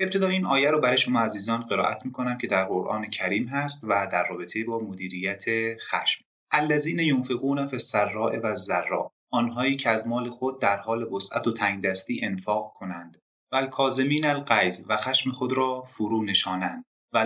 ابتدا این آیه رو برای شما عزیزان قرائت می‌کنم که در قرآن کریم هست و در رابطه با مدیریت خشم. الذین ینفقون فی السراء و الضراء آنهایی که از مال خود در حال وسعت و تنگدستی انفاق کنند. و الکاظمین الغیظ و خشم خود را فرو نشانند. و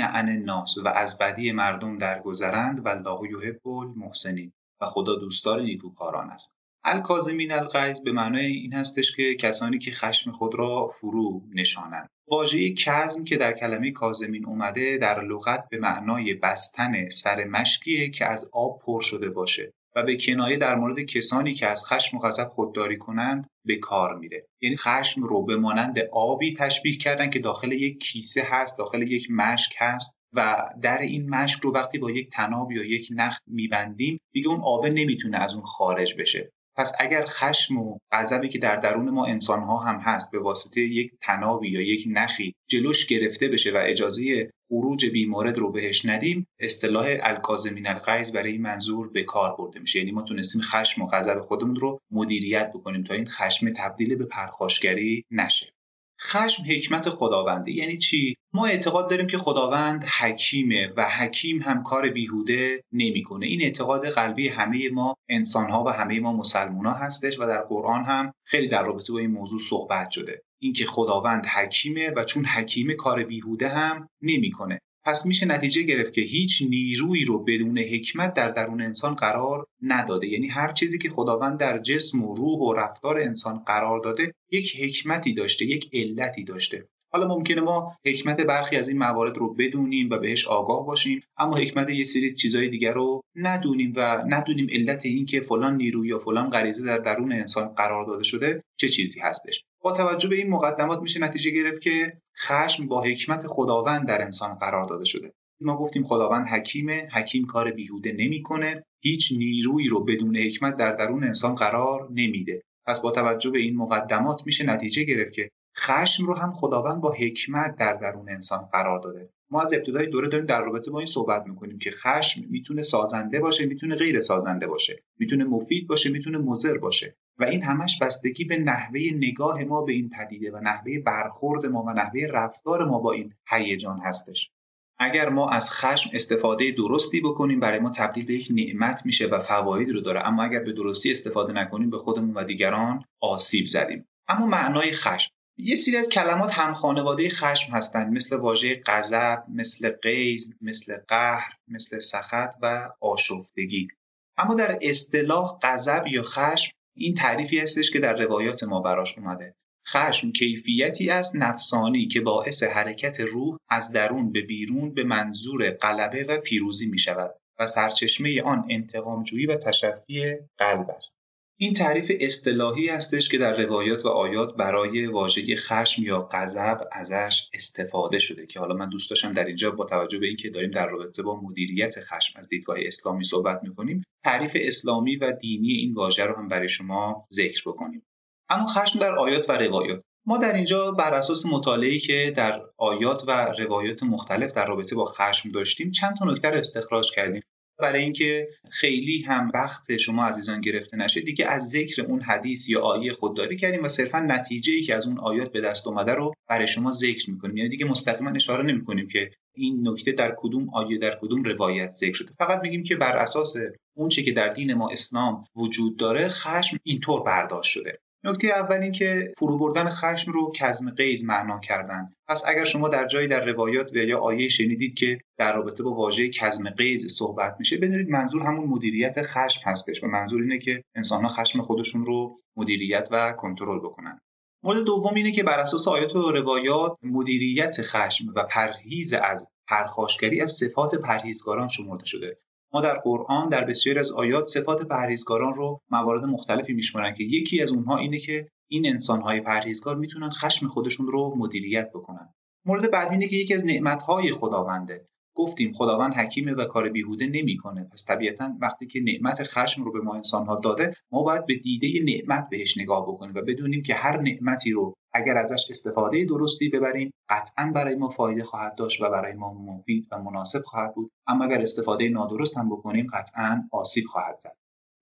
عن الناس و از بدی مردم درگذرند. و الله یحب المحسنین. و خدا دوستدار نیکوکاران است. الکاظمین الغیظ به معنای این هستش که کسانی که خشم خود را فرو نشانند. واژه کزم که در کلمه کازمین اومده در لغت به معنای بستن سر مشکیه که از آب پر شده باشه و به کنایه در مورد کسانی که از خشم و غضب خودداری کنند به کار میره. یعنی خشم رو به مانند آبی تشبیه کردن که داخل یک کیسه هست داخل یک مشک هست و در این مشک رو وقتی با یک تناب یا یک نخ میبندیم دیگه اون آبه نمی‌تونه از اون خارج بشه. پس اگر خشم و غضبی که در درون ما انسان ها هم هست به واسطه یک تنابی یا یک نخی جلوش گرفته بشه و اجازه خروج بیمورد رو بهش ندیم اصطلاح الکاظمین الغیظ برای این منظور به کار برده میشه. یعنی ما تونستیم خشم و غضب خودمون رو مدیریت بکنیم تا این خشم تبدیل به پرخاشگری نشه. خشم حکمت خداونده. یعنی چی؟ ما اعتقاد داریم که خداوند حکیمه و حکیم هم کار بیهوده نمی‌کنه. این اعتقاد قلبی همه ما انسان ها و همه ما مسلمان ها هستش و در قرآن هم خیلی در رابطه با این موضوع صحبت شده. اینکه خداوند حکیمه و چون حکیمه کار بیهوده هم نمی‌کنه. پس میشه نتیجه گرفت که هیچ نیرویی رو بدون حکمت در درون انسان قرار نداده. یعنی هر چیزی که خداوند در جسم و روح و رفتار انسان قرار داده یک حکمتی داشته یک علتی داشته. حالا ممکنه ما حکمت برخی از این موارد رو بدونیم و بهش آگاه باشیم اما حکمت یه سری چیزهای دیگر رو ندونیم و ندونیم علت این که فلان نیرو یا فلان غریزه در درون انسان قرار داده شده چه چیزی هستش. با توجه به این مقدمات میشه نتیجه گرفت که خشم با حکمت خداوند در انسان قرار داده شده. ما گفتیم خداوند حکیمه حکیم کار بیهوده نمی‌کنه هیچ نیرویی رو بدون حکمت در درون انسان قرار نمیده. پس با توجه به این مقدمات میشه نتیجه گرفت که خشم رو هم خداوند با حکمت در درون انسان قرار داده. ما از ابتدای دوره داریم در رابطه با این صحبت می‌کنیم که خشم می‌تونه سازنده باشه می‌تونه غیر سازنده باشه می‌تونه مفید باشه می‌تونه مضر باشه. و این همش بستگی به نحوه نگاه ما به این پدیده و نحوه برخورد ما و نحوه رفتار ما با این هیجان هستش. اگر ما از خشم استفاده درستی بکنیم برای ما تبدیل به یک نعمت میشه و فواید رو داره. اما اگر به درستی استفاده نکنیم به خودمون و دیگران آسیب زدیم. اما معنای خشم. یه سری از کلمات هم خانواده خشم هستند مثل واژه غضب مثل غیظ مثل قهر مثل سخط و آشفتگی. اما در اصطلاح غضب یا خشم این تعریفی هستش که در روایات ما براش اومده. خشم کیفیتی است نفسانی که باعث حرکت روح از درون به بیرون به منظور غلبه و پیروزی می شود و سرچشمه آن انتقامجویی و تشفی قلب است. این تعریف اصطلاحی هستش که در روایات و آیات برای واژه خشم یا غضب ازش استفاده شده که حالا من دوست داشتم در اینجا با توجه به اینکه داریم در رابطه با مدیریت خشم از دیدگاه اسلامی صحبت می‌کنیم تعریف اسلامی و دینی این واژه رو هم برای شما ذکر بکنیم. اما خشم در آیات و روایات. ما در اینجا بر اساس مطالعه‌ای که در آیات و روایات مختلف در رابطه با خشم داشتیم چند تا نکته استخراج کردیم. برای اینکه خیلی هم وقت شما عزیزان گرفته نشه دیگه از ذکر اون حدیث یا آیه خودداری کردیم و صرفا نتیجه ای که از اون آیات به دست اومده رو برای شما ذکر می‌کنیم. یعنی دیگه مستقیما اشاره نمی‌کنیم که این نکته در کدوم آیه در کدوم روایت ذکر شده. فقط میگیم که بر اساس اون چه که در دین ما اسلام وجود داره خشم اینطور برداشت شده. نکته اول این که فرو بردن خشم رو کزم قیز معنا کردن. پس اگر شما در جایی در روایات و یا آیه شنیدید که در رابطه با واژه کزم قیز صحبت میشه بدونید منظور همون مدیریت خشم هستش و منظور اینه که انسانها خشم خودشون رو مدیریت و کنترل بکنن. مورد دوم اینه که بر اساس آیات و روایات مدیریت خشم و پرهیز از پرخاشگری از صفات پرهیزگاران شمرده شده. ما در قرآن در بسیاری از آیات صفات پرهیزگاران رو موارد مختلفی میشمارن که یکی از اونها اینه که این انسانهای پرهیزگار می‌تونن خشم خودشون رو مدیریت بکنن. مورد بعدی اینه که یکی از نعمتهای خداونده. گفتیم خداوند حکیمه و کار بیهوده نمی‌کنه. پس طبیعتا وقتی که نعمت خشم رو به ما انسانها داده ما باید به دیده نعمت بهش نگاه بکنیم و بدونیم که هر نعمتی رو اگر ازش استفاده درستی ببریم قطعا برای ما فایده خواهد داشت و برای ما مفید و مناسب خواهد بود. اما اگر استفاده نادرست هم بکنیم قطعا آسیب خواهد زد.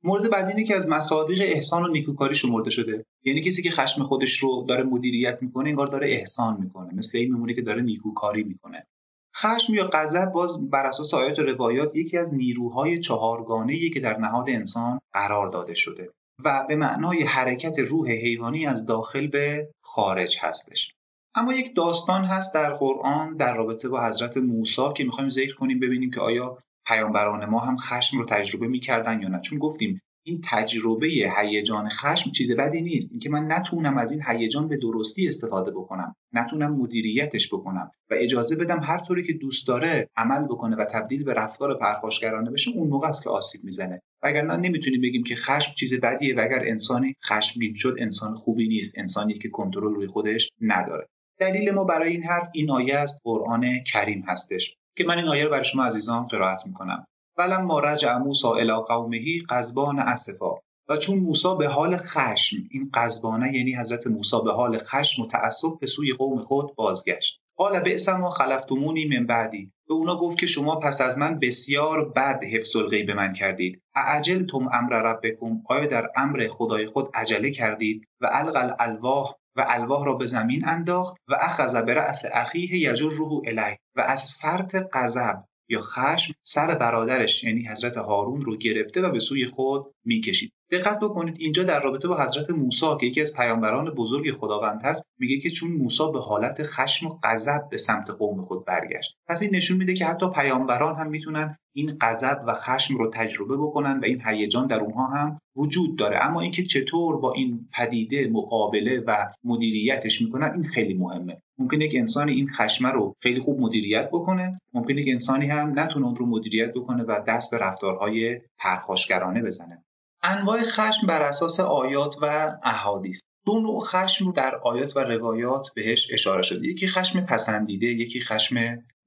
مورد بعدی اینه که از مصادیق احسان و نیکوکاری شمرده شده. یعنی کسی که خشم خودش رو داره مدیریت می‌کنه انگار داره احسان می‌کنه. مثل این میمونه که داره نیکوکاری می‌کنه. خشم یا غضب باز بر اساس آیات و روایات یکی از نیروهای چهارگانه که در نهاد انسان قرار داده شده و به معنای حرکت روح حیوانی از داخل به خارج هستش. اما یک داستان هست در قرآن در رابطه با حضرت موسی که می‌خوایم ذکر کنیم ببینیم که آیا پیامبران ما هم خشم رو تجربه می‌کردن یا نه. چون گفتیم این تجربه هیجان خشم چیز بدی نیست. اینکه من نتونم از این هیجان به درستی استفاده بکنم. نتونم مدیریتش بکنم. و اجازه بدم هر طوری که دوست داره عمل بکنه و تبدیل به رفتار پرخاشگرانه بشه اون موقع است که آسیب می‌زنه. وگرنه نمی‌تونیم بگیم که خشم چیز بدیه و اگر انسانی خشمگین شد انسان خوبی نیست. انسانی که کنترل روی خودش نداره. دلیل ما برای این حرف این آیه از قرآن کریم هستش. که من این آیه رو برای شما عزیزان قرائت می‌کنم. ما رجع موسی الی قومه قزبان اسفا. و چون موسی به حال خشم این قزبانه یعنی حضرت موسی به حال خشم و تعصب به سوی قوم خود بازگشت. قال بئس ما خلفتمونی من بعدی. به اونا گفت که شما پس از من بسیار بد حفظ الغیب من کردید. اعجلتم امر ربکم؟ آیا در امر خدای خود عجله کردید؟ و القل الواح و الواح را به زمین انداخت و اخذ برأس اخیه یجره الیه. و از فرط غضب یا خشم سر برادرش یعنی حضرت هارون رو گرفته و به سوی خود می‌کشید. دقت بکنید اینجا در رابطه با حضرت موسی که یکی از پیامبران بزرگ خداوند هست میگه که چون موسی به حالت خشم و غضب به سمت قوم خود برگشت. پس این نشون میده که حتی پیامبران هم می‌تونن این غضب و خشم رو تجربه بکنن و این هیجان در اونها هم وجود داره. اما اینکه چطور با این پدیده مقابله و مدیریتش می‌کنن این خیلی مهمه. ممکنه یک انسانی این خشمه رو خیلی خوب مدیریت بکنه ممکنه یک انسانی هم نتونه اون رو مدیریت بکنه و دست به رفتارهای پرخاشگرانه بزنه. انواع خشم بر اساس آیات و احادیث. دو نوع خشم در آیات و روایات بهش اشاره شده. یکی خشم پسندیده یکی خشم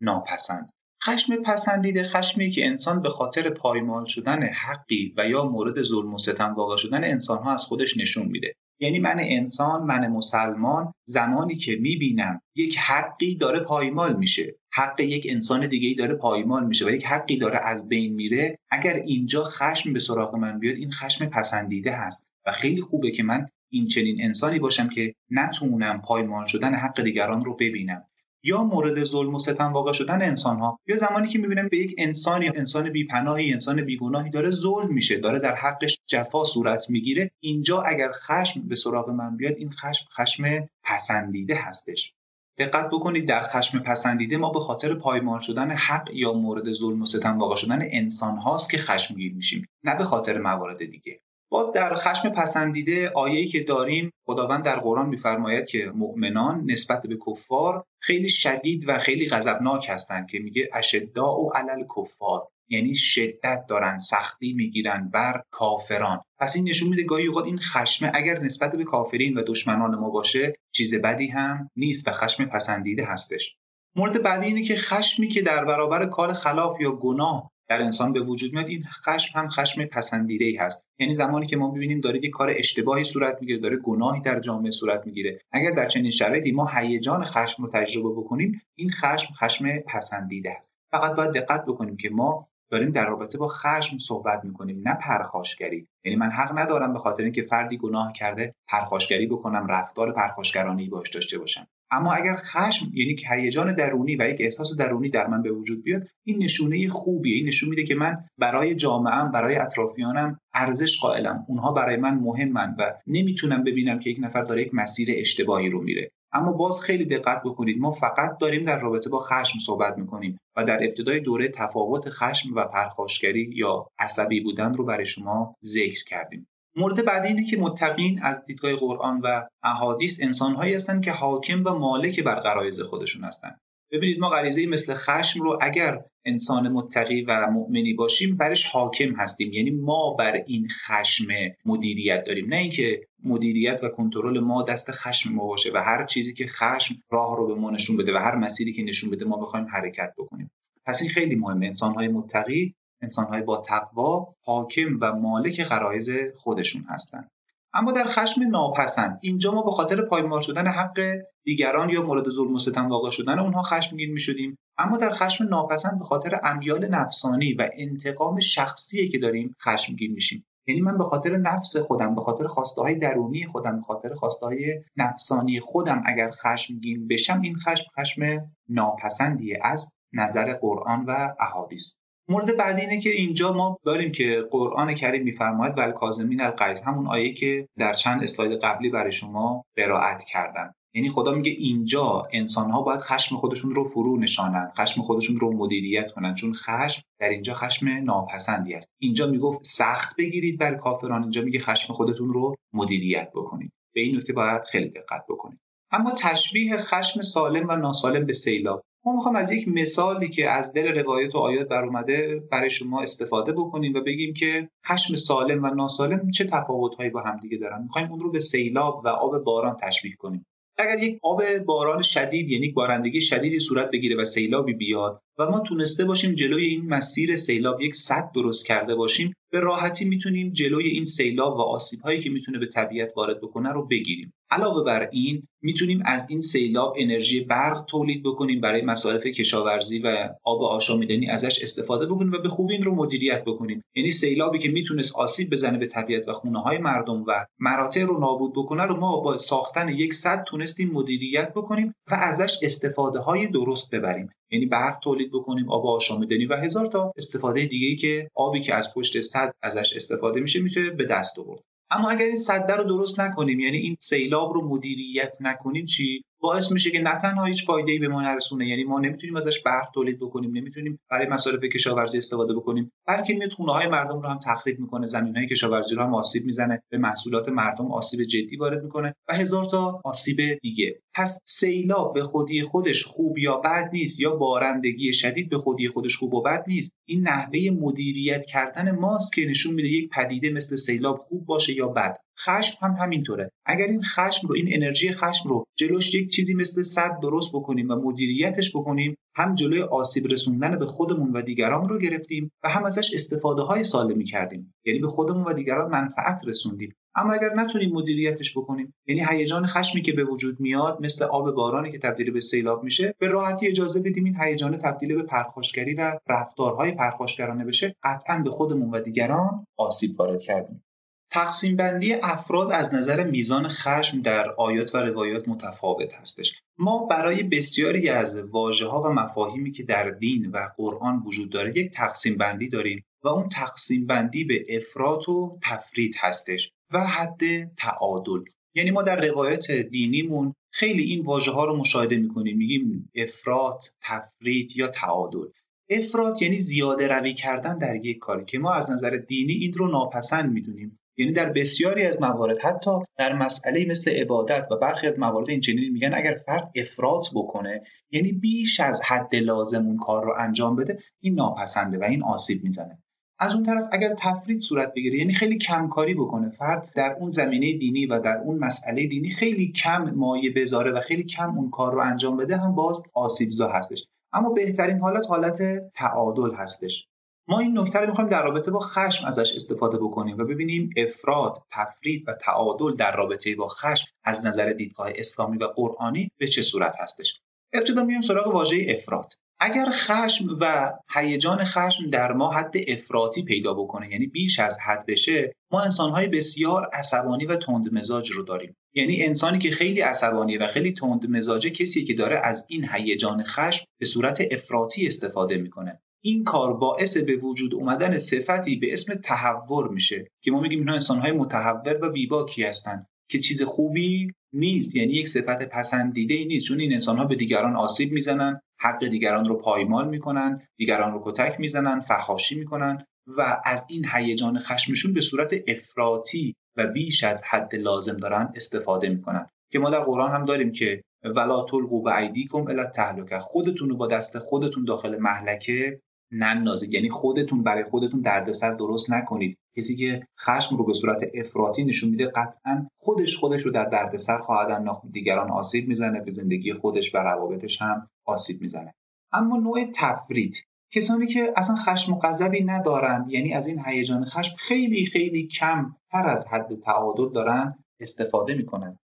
ناپسند. خشم پسندیده خشمی که انسان به خاطر پایمال شدن حقی و یا مورد ظلم و ستم واقع شدن انسانها از خودش نشون میده. یعنی من انسان من مسلمان زمانی که می‌بینم یک حقی داره پایمال میشه. حق یک انسان دیگه ای داره پایمال میشه و یک حقی داره از بین میره. اگر اینجا خشم به سراغ من بیاد این خشم پسندیده هست. و خیلی خوبه که من این چنین انسانی باشم که نتونم پایمال شدن حق دیگران رو ببینم. یا مورد ظلم و ستم واقع شدن انسان ها یا زمانی که می‌بینم به یک انسانی انسان بیپناهی انسان بیگناهی داره ظلم میشه داره در حقش جفا صورت می‌گیره اینجا اگر خشم به سراغ من بیاد این خشم خشم پسندیده هستش. دقت بکنید در خشم پسندیده ما به خاطر پایمال شدن حق یا مورد ظلم و ستم واقع شدن انسان هاست که خشمگین میشیم نه به خاطر موارد دیگه. باز در خشم پسندیده آیه‌ای که داریم خداوند در قرآن میفرماید که مؤمنان نسبت به کفار خیلی شدید و خیلی غضبناک هستند که میگه اشداء و علل کفار یعنی شدت دارن سختی می‌گیرن بر کافران. پس این نشون میده گاهی اوقات این خشم اگر نسبت به کافرین و دشمنان ما باشه چیز بدی هم نیست و خشم پسندیده هستش. مورد بعدی اینه که خشمی که در برابر کار خلاف یا گناه در انسان به وجود میاد این خشم هم خشم پسندیده ای هست. یعنی زمانی که ما ببینیم داره یک کار اشتباهی صورت می‌گیره داره گناهی در جامعه صورت می‌گیره. اگر در چنین شرایطی ما هیجان خشم رو تجربه بکنیم این خشم خشم پسندیده است. فقط باید دقت بکنیم که ما داریم در رابطه با خشم صحبت می‌کنیم نه پرخاشگری. یعنی من حق ندارم به خاطر اینکه فردی گناه کرده پرخاشگری بکنم رفتار پرخاشگرانه باش داشته باشم. اما اگر خشم یعنی که هیجان درونی و یک احساس درونی در من به وجود بیاد این نشونه خوبیه. این نشون میده که من برای جامعهم برای اطرافیانم ارزش قائلم. اونها برای من مهمن و نمی‌تونم ببینم که یک نفر داره یک مسیر اشتباهی رو میره. اما باز خیلی دقت بکنید. ما فقط داریم در رابطه با خشم صحبت می‌کنیم و در ابتدای دوره تفاوت خشم و پرخاشگری یا عصبی بودن رو برای شما ذکر کردیم. مورد بعدی اینه که متقین از دیدگاه قرآن و احادیث انسانهایی هستند که حاکم و مالک بر غرایز خودشون هستند ببینید ما غریزه مثل خشم رو اگر انسان متقی و مؤمنی باشیم برش حاکم هستیم. یعنی ما بر این خشم مدیریت داریم. نه اینکه مدیریت و کنترل ما دست خشم ما باشه و هر چیزی که خشم راه رو به ما نشون بده و هر مسیری که نشون بده ما بخوایم حرکت بکنیم. پس این خیلی مهمه. انسانهای متقی انسانهای با تقوا حاکم و مالک غرایز خودشون هستند اما در خشم ناپسند اینجا ما به خاطر پایمال شدن حق دیگران یا مورد ظلم و ستم واقع شدن اونها خشمگین می شدیم اما در خشم ناپسند به خاطر امیال نفسانی و انتقام شخصی که داریم خشمگین میشیم. یعنی من به خاطر نفس خودم به خاطر خواسته های درونی خودم به خاطر خواسته های نفسانی خودم اگر خشمگین بشم این خشم خشم ناپسندیه از نظر قرآن و احادیث. مورد بعدی اینه که اینجا ما داریم که قرآن کریم میفرماید ول کاظمین الغیظ همون آیه که در چند اسلاید قبلی برای شما قرائت کردم یعنی خدا میگه اینجا انسان ها باید خشم خودشون رو فرو نشانند خشم خودشون رو مدیریت کنند چون خشم در اینجا خشم ناپسندی است. اینجا می‌گفت سخت بگیرید بر کافران اینجا میگه خشم خودتون رو مدیریت بکنید. به این نکته باید خیلی دقت بکنید. اما تشبیه خشم سالم و ناسالم به سیلاب. ما می‌خوام از یک مثالی که از دل روایت و آیات بر اومده برای شما استفاده بکنیم و بگیم که خشم سالم و ناسالم چه تفاوتهایی با همدیگه دارن. می‌خوایم اون رو به سیلاب و آب باران تشبیه کنیم. اگر یک آب باران شدید یعنی بارندگی شدیدی صورت بگیره و سیلابی بیاد و ما تونسته باشیم جلوی این مسیر سیلاب یک صد درست کرده باشیم به راحتی می‌تونیم جلوی این سیلاب و آسیب هایی که می‌تونه به طبیعت وارد بکنه رو بگیریم. علاوه بر این می‌تونیم از این سیلاب انرژی برق تولید بکنیم برای مصارف کشاورزی و آب آشامیدنی ازش استفاده بکنیم و به خوبی این رو مدیریت بکنیم. یعنی سیلابی که می‌تونست آسیب بزنه به طبیعت و خونه های مردم و مراتع رو نابود بکنه رو ما با ساختن یک صد تونستیم مدیریت بکنیم و ازش استفاده های درست ببریم. یعنی برق تولید بکنیم آب آشامیدنی و هزار تا استفاده دیگه ای که آبی که از پشت صد ازش استفاده میشه می‌تونه به دست آورد. اما اگر این صده رو درست نکنیم یعنی این سیلاب رو مدیریت نکنیم چی؟ باعث میشه که نه تنها هیچ ای به ما نرسونه یعنی ما نمی‌تونیم ازش برق تولید بکنیم نمی‌تونیم برای مصارف کشاورزی استفاده بکنیم بلکه میاد خونه های مردم رو هم تخریب می‌کنه زمین های کشاورزی رو هم آسیب می‌زنه به محصولات مردم آسیب جدی وارد می‌کنه و هزار تا آسیب دیگه. پس سیلاب به خودی خودش خوب یا بد نیست یا بارندگی شدید به خودی خودش خوب و بد نیست این نحوه مدیریت کردن ماست که نشون میده یک پدیده مثل سیلاب خوب باشه یا بد. خشم هم همینطوره. اگر این خشم رو این انرژی خشم رو جلوش یک چیزی مثل صد درست بکنیم و مدیریتش بکنیم هم جلوی آسیب رسوندن به خودمون و دیگران رو گرفتیم و هم ازش استفاده های سالمی کردیم یعنی به خودمون و دیگران منفعت رسوندیم. اما اگر نتونیم مدیریتش بکنیم یعنی هیجان خشمی که به وجود میاد مثل آب بارانی که تبدیل به سیلاب میشه به راحتی اجازه بدیم این هیجان تبدیل به پرخاشگری و رفتارهای پرخاشگرانه بشه قطعا به خودمون و دیگران آسیب وارد کردیم. تقسیم بندی افراد از نظر میزان خشم در آیات و روایات متفاوت هستش. ما برای بسیاری از واژه ها و مفاهیمی که در دین و قرآن وجود داره یک تقسیم بندی داریم و اون تقسیم بندی به افراط و تفرید هستش و حد تعادل. یعنی ما در روایات دینیمون خیلی این واژه ها رو مشاهده می‌کنیم. میگیم افراط تفرید یا تعادل. افراط یعنی زیاده روی کردن در یک کاری که ما از نظر دینی این رو ناپسند می‌دونیم. یعنی در بسیاری از موارد حتی در مسئله مثل عبادت و برخی از موارد این چنین میگن اگر فرد افراط بکنه یعنی بیش از حد لازم اون کار رو انجام بده این ناپسنده و این آسیب می‌زنه. از اون طرف اگر تفرید صورت بگیره یعنی خیلی کمکاری بکنه فرد در اون زمینه دینی و در اون مسئله دینی خیلی کم مایه بذاره و خیلی کم اون کار رو انجام بده هم باز آسیبزا هستش. اما بهترین حالت حالت تعادل هستش. ما این نکته رو می‌خوایم در رابطه با خشم ازش استفاده بکنیم و ببینیم افراد، تفرید و تعادل در رابطه با خشم از نظر دیدگاه اسلامی و قرآنی به چه صورت هستش. ابتدا میایم سراغ واژه افراد. اگر خشم و هیجان خشم در ما حد افراطی پیدا بکنه یعنی بیش از حد بشه ما انسانهای بسیار عصبانی و تند مزاج رو داریم یعنی انسانی که خیلی عصبانی و خیلی تند مزاجه کسی که داره از این هیجان خشم به صورت افراطی استفاده می‌کنه این کار باعث به وجود اومدن صفتی به اسم تحور میشه که ما میگیم اینا انسانهای متحور و بیباکی هستند که چیز خوبی نیست. یعنی یک صفت پسندیده ای نیست. چون این انسان ها به دیگران آسیب می‌زنن حق دیگران رو پایمال می‌کنن دیگران رو کتک می‌زنن فحاشی می‌کنن و از این هیجان خشمشون به صورت افراطی و بیش از حد لازم دارن استفاده می‌کنن. که ما در قرآن هم داریم که ولا تلقوا بایدیکم الی التهلکه خودتون رو با دست خودتون داخل محلکه. نندازید. یعنی خودتون برای خودتون دردسر درست نکنید. کسی که خشم رو به صورت افراطی نشون میده قطعا خودش خودش رو در دردسر خواهد انداخت. دیگران آسیب می‌زنه به زندگی خودش و روابطش هم آسیب می‌زنه. اما نوع تفرید کسانی که اصلا خشم و غضبی ندارند یعنی از این هیجان خشم خیلی خیلی کم تر از حد تعادل دارن استفاده می‌کنن.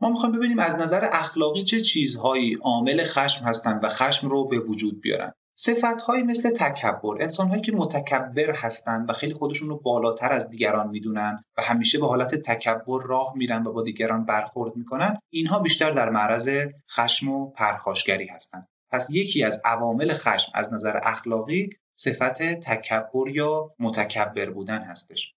ما می‌خوایم ببینیم از نظر اخلاقی چه چیزهایی عامل خشم هستند و خشم رو به وجود بیارن. صفتهایی مثل تکبر انسانهایی که متکبر هستند و خیلی خودشون رو بالاتر از دیگران می‌دونن و همیشه به حالت تکبر راه میرن و با دیگران برخورد می‌کنن اینها بیشتر در معرض خشم و پرخاشگری هستند. پس یکی از عوامل خشم از نظر اخلاقی صفت تکبر یا متکبر بودن هستش.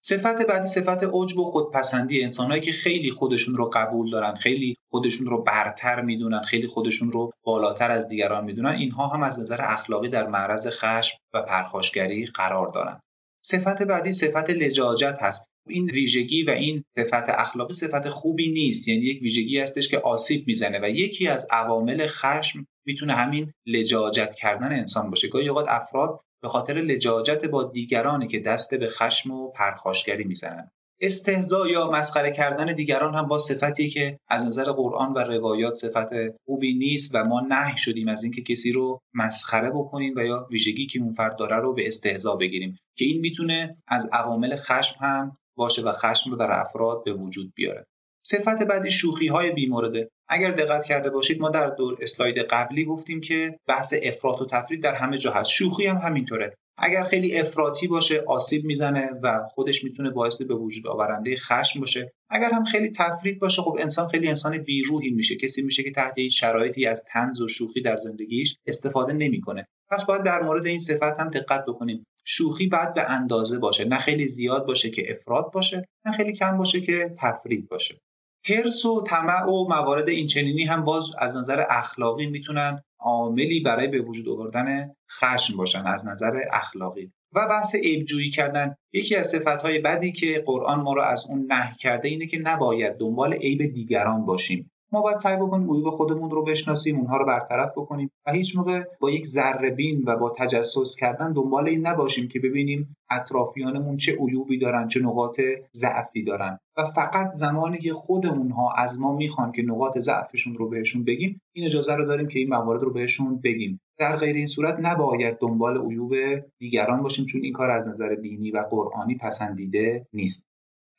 صفت بعدی صفت عجب و خودپسندی. انسانهایی که خیلی خودشون رو قبول دارن خیلی خودشون رو برتر می‌دونن خیلی خودشون رو بالاتر از دیگران می‌دونن اینها هم از نظر اخلاقی در معرض خشم و پرخاشگری قرار دارن. صفت بعدی صفت لجاجت هست. این ویژگی و این صفت اخلاقی صفت خوبی نیست. یعنی یک ویژگی هستش که آسیب می‌زنه و یکی از عوامل خشم می‌تونه همین لجاجت کردن انسان باشه. گاهی اوقات افراد به خاطر لجاجت با دیگرانی که دست به خشم و پرخاشگری می‌زنند استهزا یا مسخره کردن دیگران هم با صفتی که از نظر قرآن و روایات صفت خوبی نیست و ما نهی شدیم از اینکه کسی رو مسخره بکنیم و یا ویژگی که اون فرد داره رو به استهزا بگیریم. که این می‌تونه از عوامل خشم هم باشه و خشم رو در افراد به وجود بیاره. صفت بعدی شوخی های بیمورده اگر دقت کرده باشید ما در دور اسلاید قبلی گفتیم که بحث افراط و تفرید در همه جا هست. شوخی هم همینطوره. اگر خیلی افراطی باشه آسیب می‌زنه و خودش می‌تونه باعث به وجود آورنده خشم باشه. اگر هم خیلی تفرید باشه خب انسان خیلی انسان بیروحی میشه. کسی میشه که تحت هیچ شرایطی از تنز و شوخی در زندگیش استفاده نمی‌کنه. پس باید در مورد این صفت هم دقت بکنیم. شوخی باید به اندازه باشه. نه خیلی زیاد باشه که افراد باشه نه خیلی کم باشه که تفرید باشه. حرس و طمع و موارد اینچنینی هم باز از نظر اخلاقی می‌تونن عاملی برای به وجود آوردن خشم باشن از نظر اخلاقی. و بحث عیبجویی کردن. یکی از صفتهای بدی که قرآن ما رو از اون نه کرده اینه که نباید دنبال عیب دیگران باشیم. ما باید سعی بکنیم عیوب خودمون رو بشناسیم اونها رو برطرف بکنیم و هیچ موقع با یک ذره بین و با تجسس کردن دنبال این نباشیم که ببینیم اطرافیانمون چه عیوبی دارن چه نقاط ضعفی دارن. و فقط زمانی که خود اونها از ما می‌خوان که نقاط ضعفشون رو بهشون بگیم این اجازه رو داریم که این موارد رو بهشون بگیم. در غیر این صورت نباید دنبال عیوب دیگران باشیم چون این کار از نظر دینی و قرآنی پسندیده نیست.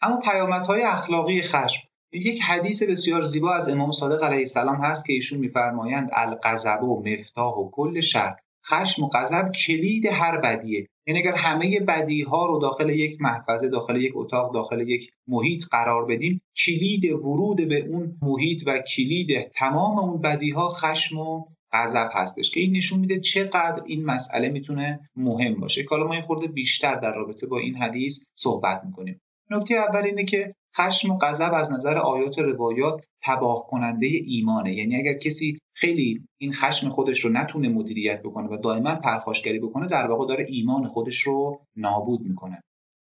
اما پیامدهای اخلاقی خشم یک حدیث بسیار زیبا از امام صادق علیه السلام هست که ایشون میفرمایند الغضب و مفتاح و کل شر خشم و غضب کلید هر بدیه. یعنی اگر همه بدی ها رو داخل یک محفظه داخل یک اتاق داخل یک محیط قرار بدیم کلید ورود به اون محیط و کلید تمام اون بدی ها خشم و غضب هستش که این نشون میده چقدر این مسئله می‌تونه مهم باشه. که ما یه خورده بیشتر در رابطه با این حدیث صحبت می‌کنیم. نکته اول اینه که خشم و غضب از نظر آیات و روایات تباه کننده ایمانه. یعنی اگر کسی خیلی این خشم خودش رو نتونه مدیریت بکنه و دائما پرخاشگری بکنه در واقع داره ایمان خودش رو نابود می‌کنه.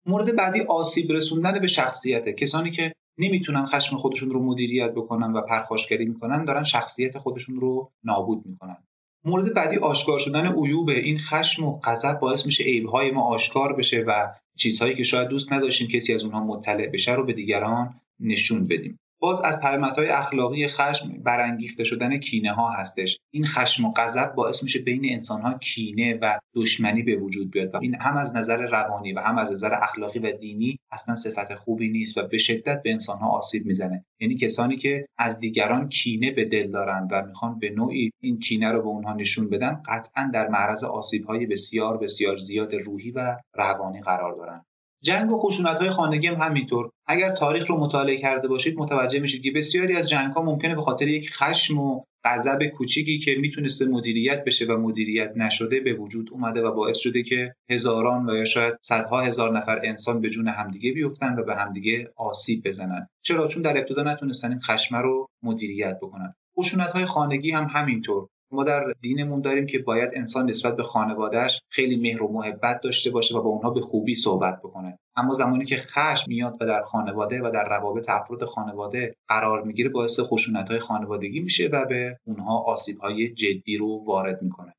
مورد بعدی آسیب رسوندن به شخصیت کسانی که نمی‌تونن خشم خودشون رو مدیریت بکنن و پرخاشگری می‌کنن دارن شخصیت خودشون رو نابود می‌کنن. مورد بعدی آشکار شدن عیوب این خشم و غضب باعث میشه عیبهای ما آشکار بشه و چیزهایی که شاید دوست نداشتیم کسی از اونها مطلع بشه رو به دیگران نشون بدیم. باز از پیامدهای اخلاقی خشم برانگیخته شدن کینه ها هستش. این خشم و غضب باعث میشه بین انسان ها کینه و دشمنی به وجود بیاد و این هم از نظر روانی و هم از نظر اخلاقی و دینی اصلا صفت خوبی نیست و به شدت به انسان ها آسیب می‌زنه. یعنی کسانی که از دیگران کینه به دل دارن و می‌خوان به نوعی این کینه رو به اونها نشون بدن قطعا در معرض آسیب های بسیار بسیار زیاد روحی و روانی قرار دارن. جنگ و خشونت های خانگی هم همینطور. اگر تاریخ رو مطالعه کرده باشید متوجه میشید که بسیاری از جنگ ها ممکنه به خاطر یک خشم و غضب کوچیکی که می‌تونسته مدیریت بشه و مدیریت نشده به وجود اومده و باعث شده که هزاران و یا شاید صدها هزار نفر انسان به جون همدیگه بیفتن و به همدیگه آسیب بزنن. چرا؟ چون در ابتدا نتونستن این خشم رو مدیریت بکنن. خشونت های خانگی هم همینطور. ما در دینمون داریم که باید انسان نسبت به خانوادهش خیلی مهر و محبت داشته باشه و با اونها به خوبی صحبت بکنه. اما زمانی که خشم میاد و در خانواده و در روابط افراد خانواده قرار می‌گیره باعث خشونت های خانوادگی میشه و به اونها آسیب های جدی رو وارد می‌کنه.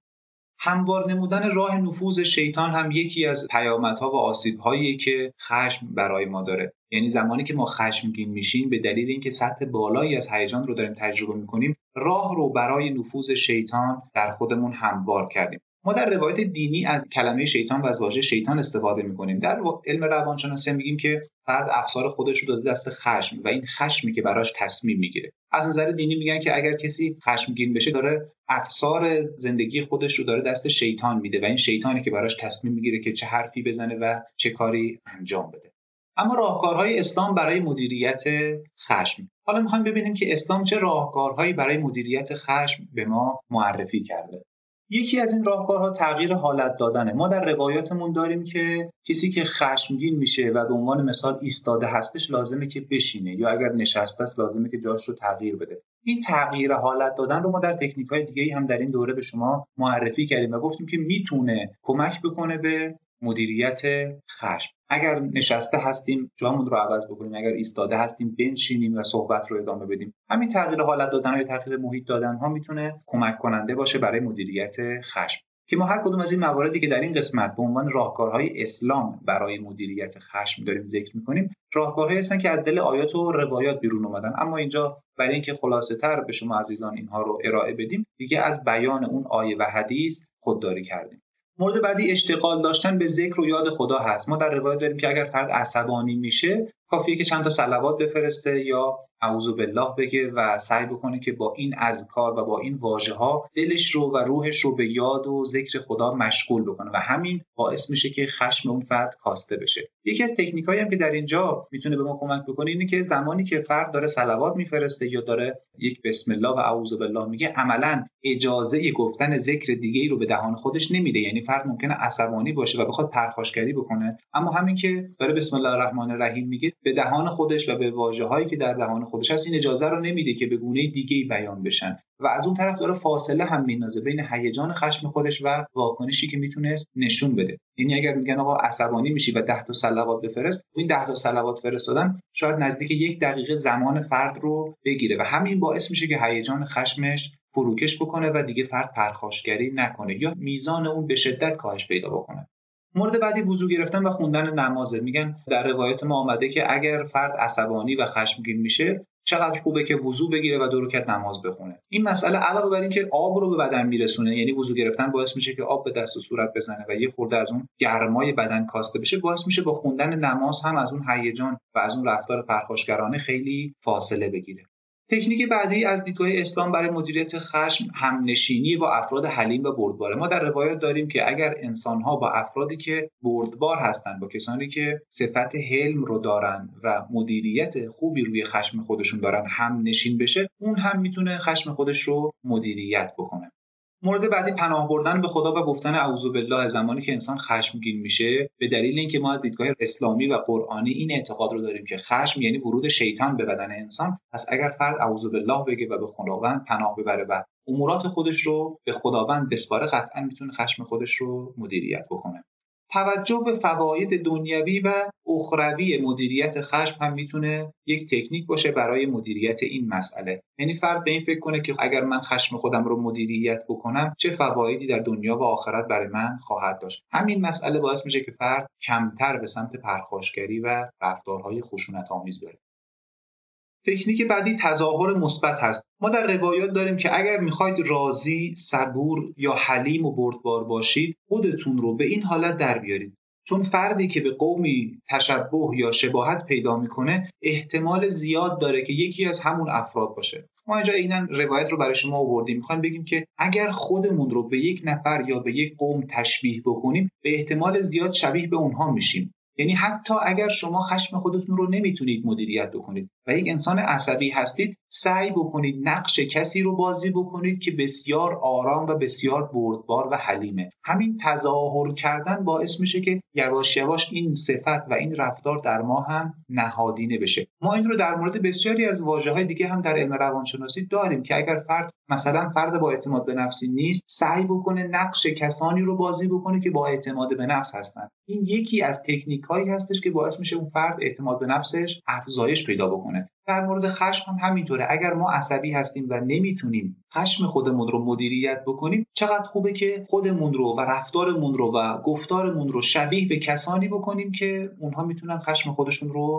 هموار نمودن راه نفوذ شیطان هم یکی از پیامدها و آسیبهایی که خشم برای ما داره. یعنی زمانی که ما خشمگین میشیم به دلیل اینکه سطح بالایی از هیجان رو داریم تجربه می‌کنیم راه رو برای نفوذ شیطان در خودمون هموار کردیم. ما در روایت دینی از کلمه شیطان و از واژه شیطان استفاده می‌کنیم. در علم روانشناسی میگیم که فرد افسار خودش رو داده دست خشم و این خشمی که براش تصمیم می‌گیره. از نظر دینی میگن که اگر کسی خشمگین بشه داره افسار زندگی خودش رو داره دست شیطان میده و این شیطانی که براش تصمیم می‌گیره که چه حرفی بزنه و چه کاری انجام بده. اما راهکارهای اسلام برای مدیریت خشم. حالا می‌خوایم ببینیم که اسلام چه راهکارهایی برای مدیریت خشم به ما معرفی کرده. یکی از این راهکارها تغییر حالت دادنه. ما در روایاتمون داریم که کسی که خشمگین میشه و به عنوان مثال ایستاده هستش لازمه که بشینه یا اگر نشسته است لازمه که جاش رو تغییر بده. این تغییر حالت دادن رو ما در تکنیک های دیگه هم در این دوره به شما معرفی کردیم و گفتیم که می‌تونه کمک بکنه به مدیریت خشم. اگر نشسته هستیم جامون رو عوض بکنیم. اگر ایستاده هستیم بنشینیم و صحبت رو ادامه بدیم. همین تغییر حالت دادن یا تغییر محیط دادن ها می‌تونه کمک کننده باشه برای مدیریت خشم. که ما هر کدوم از این مواردی که در این قسمت به عنوان راهکارهای اسلام برای مدیریت خشم داریم ذکر می‌کنیم راهکارهایی هستن که از دل آیات و روایات بیرون اومدن. اما اینجا برای اینکه خلاصه تر به شما عزیزان اینها رو ارائه بدیم دیگه از بیان اون آیه و حدیث خودداری کردیم. مورد بعدی اشتغال داشتن به ذکر و یاد خدا هست. ما در روایت داریم که اگر فرد عصبانی میشه کافیه که چند تا صلوات بفرسته یا اعوذ بالله بگه و سعی بکنه که با این اذکار و با این واژه ها دلش رو و روحش رو به یاد و ذکر خدا مشغول بکنه و همین باعث میشه که خشم اون فرد کاسته بشه. یکی از تکنیکایی هم که در اینجا می‌تونه به ما کمک بکنه اینه که زمانی که فرد داره صلوات میفرسته یا داره یک بسم الله و اعوذ بالله میگه عملا اجازه گفتن ذکر دیگه ای رو به دهان خودش نمیده. یعنی فرد ممکنه عصبانی باشه و بخواد پرخاشگری بکنه. اما همین که داره بسم الله الرحمن الرحیم میگه به دهان خودش و به واژه‌هایی که در دهان خودش هست این اجازه رو نمیده که به گونه دیگه بیان بشن. و از اون طرف داره فاصله هم میندازه بین هیجان خشم خودش و واکنشی که می‌تونست نشون بده. یعنی اگر میگن آقا عصبانی میشی و 10 تا صلوات بفرست این 10 تا صلوات فرستادن شاید نزدیک یک دقیقه زمان فرد رو بگیره. و همین باعث میشه که هیجان خشمش فروکش بکنه و دیگه فرد پرخاشگری نکنه یا میزان اون به شدت کاهش پیدا بکنه. مورد بعدی وضو گرفتن و خوندن نمازه. میگن در روایت ما آمده که اگر فرد عصبانی و خشمگین میشه چقدر خوبه که وضو بگیره و دو رکعت نماز بخونه. این مسئله علاوه بر اینکه آب رو به بدن میرسونه یعنی وضو گرفتن باعث میشه که آب به دست و صورت بزنه و یه خورده از اون گرمای بدن کاسته بشه باعث میشه با خوندن نماز هم از اون هیجان و از اون رفتار پرخاشگرانه خیلی فاصله بگیره. تکنیک بعدی از دیدگاه اسلام برای مدیریت خشم همنشینی با افراد حلیم و بردباره. ما در روایات داریم که اگر انسانها با افرادی که بردبار هستند با کسانی که صفت حلم رو دارن و مدیریت خوبی روی خشم خودشون دارن هم نشین بشه اون هم می‌تونه خشم خودش رو مدیریت بکنه. مورد بعدی پناه بردن به خدا و گفتن اعوذ بالله زمانی که انسان خشمگین میشه به دلیل اینکه ما از دیدگاه اسلامی و قرآنی این اعتقاد رو داریم که خشم یعنی ورود شیطان به بدن انسان پس اگر فرد اعوذ بالله بگه و به خداوند پناه ببره و امورات خودش رو به خداوند بسپاره قطعا می‌تونه خشم خودش رو مدیریت بکنه. توجه به فواید دنیوی و اخروی مدیریت خشم هم می‌تونه یک تکنیک باشه برای مدیریت این مسئله. یعنی فرد به این فکر کنه که اگر من خشم خودم رو مدیریت بکنم چه فوایدی در دنیا و آخرت برای من خواهد داشت؟ همین مسئله باعث میشه که فرد کمتر به سمت پرخاشگری و رفتارهای خشونت آمیز بره. تکنیک بعدی تظاهر مثبت هست. ما در روایات داریم که اگر می‌خواید راضی صبور یا حلیم و بردبار باشید خودتون رو به این حالت در بیارید. چون فردی که به قومی تشبه یا شباهت پیدا می‌کنه احتمال زیاد داره که یکی از همون افراد باشه. ما اینجا عینا روایت رو برای شما آوردیم. می‌خوایم بگیم که اگر خودمون رو به یک نفر یا به یک قوم تشبیه بکنیم به احتمال زیاد شبیه به اونها میشیم. یعنی حتی اگر شما خشم خودتون رو نمی‌تونید مدیریت بکنید و یک انسان عصبی هستید سعی بکنید نقش کسی رو بازی بکنید که بسیار آرام و بسیار بردبار و حلیمه. همین تظاهر کردن باعث میشه که یواش یواش این صفت و این رفتار در ما هم نهادینه بشه. ما این رو در مورد بسیاری از واژه های دیگه هم در علم روانشناسی داریم که اگر فرد مثلا فرد با اعتماد به نفسی نیست سعی بکنه نقش کسانی رو بازی بکنه که با اعتماد به نفس هستن این یکی از تکنیک هایی هستش که باعث میشه اون فرد اعتماد به نفسش افزایش پیدا بکنه. در مورد خشم هم همینطوره. اگر ما عصبی هستیم و نمی‌تونیم خشم خودمون رو مدیریت بکنیم چقدر خوبه که خودمون رو و رفتارمون رو و گفتارمون رو شبیه به کسانی بکنیم که اونها می‌تونن خشم خودشون رو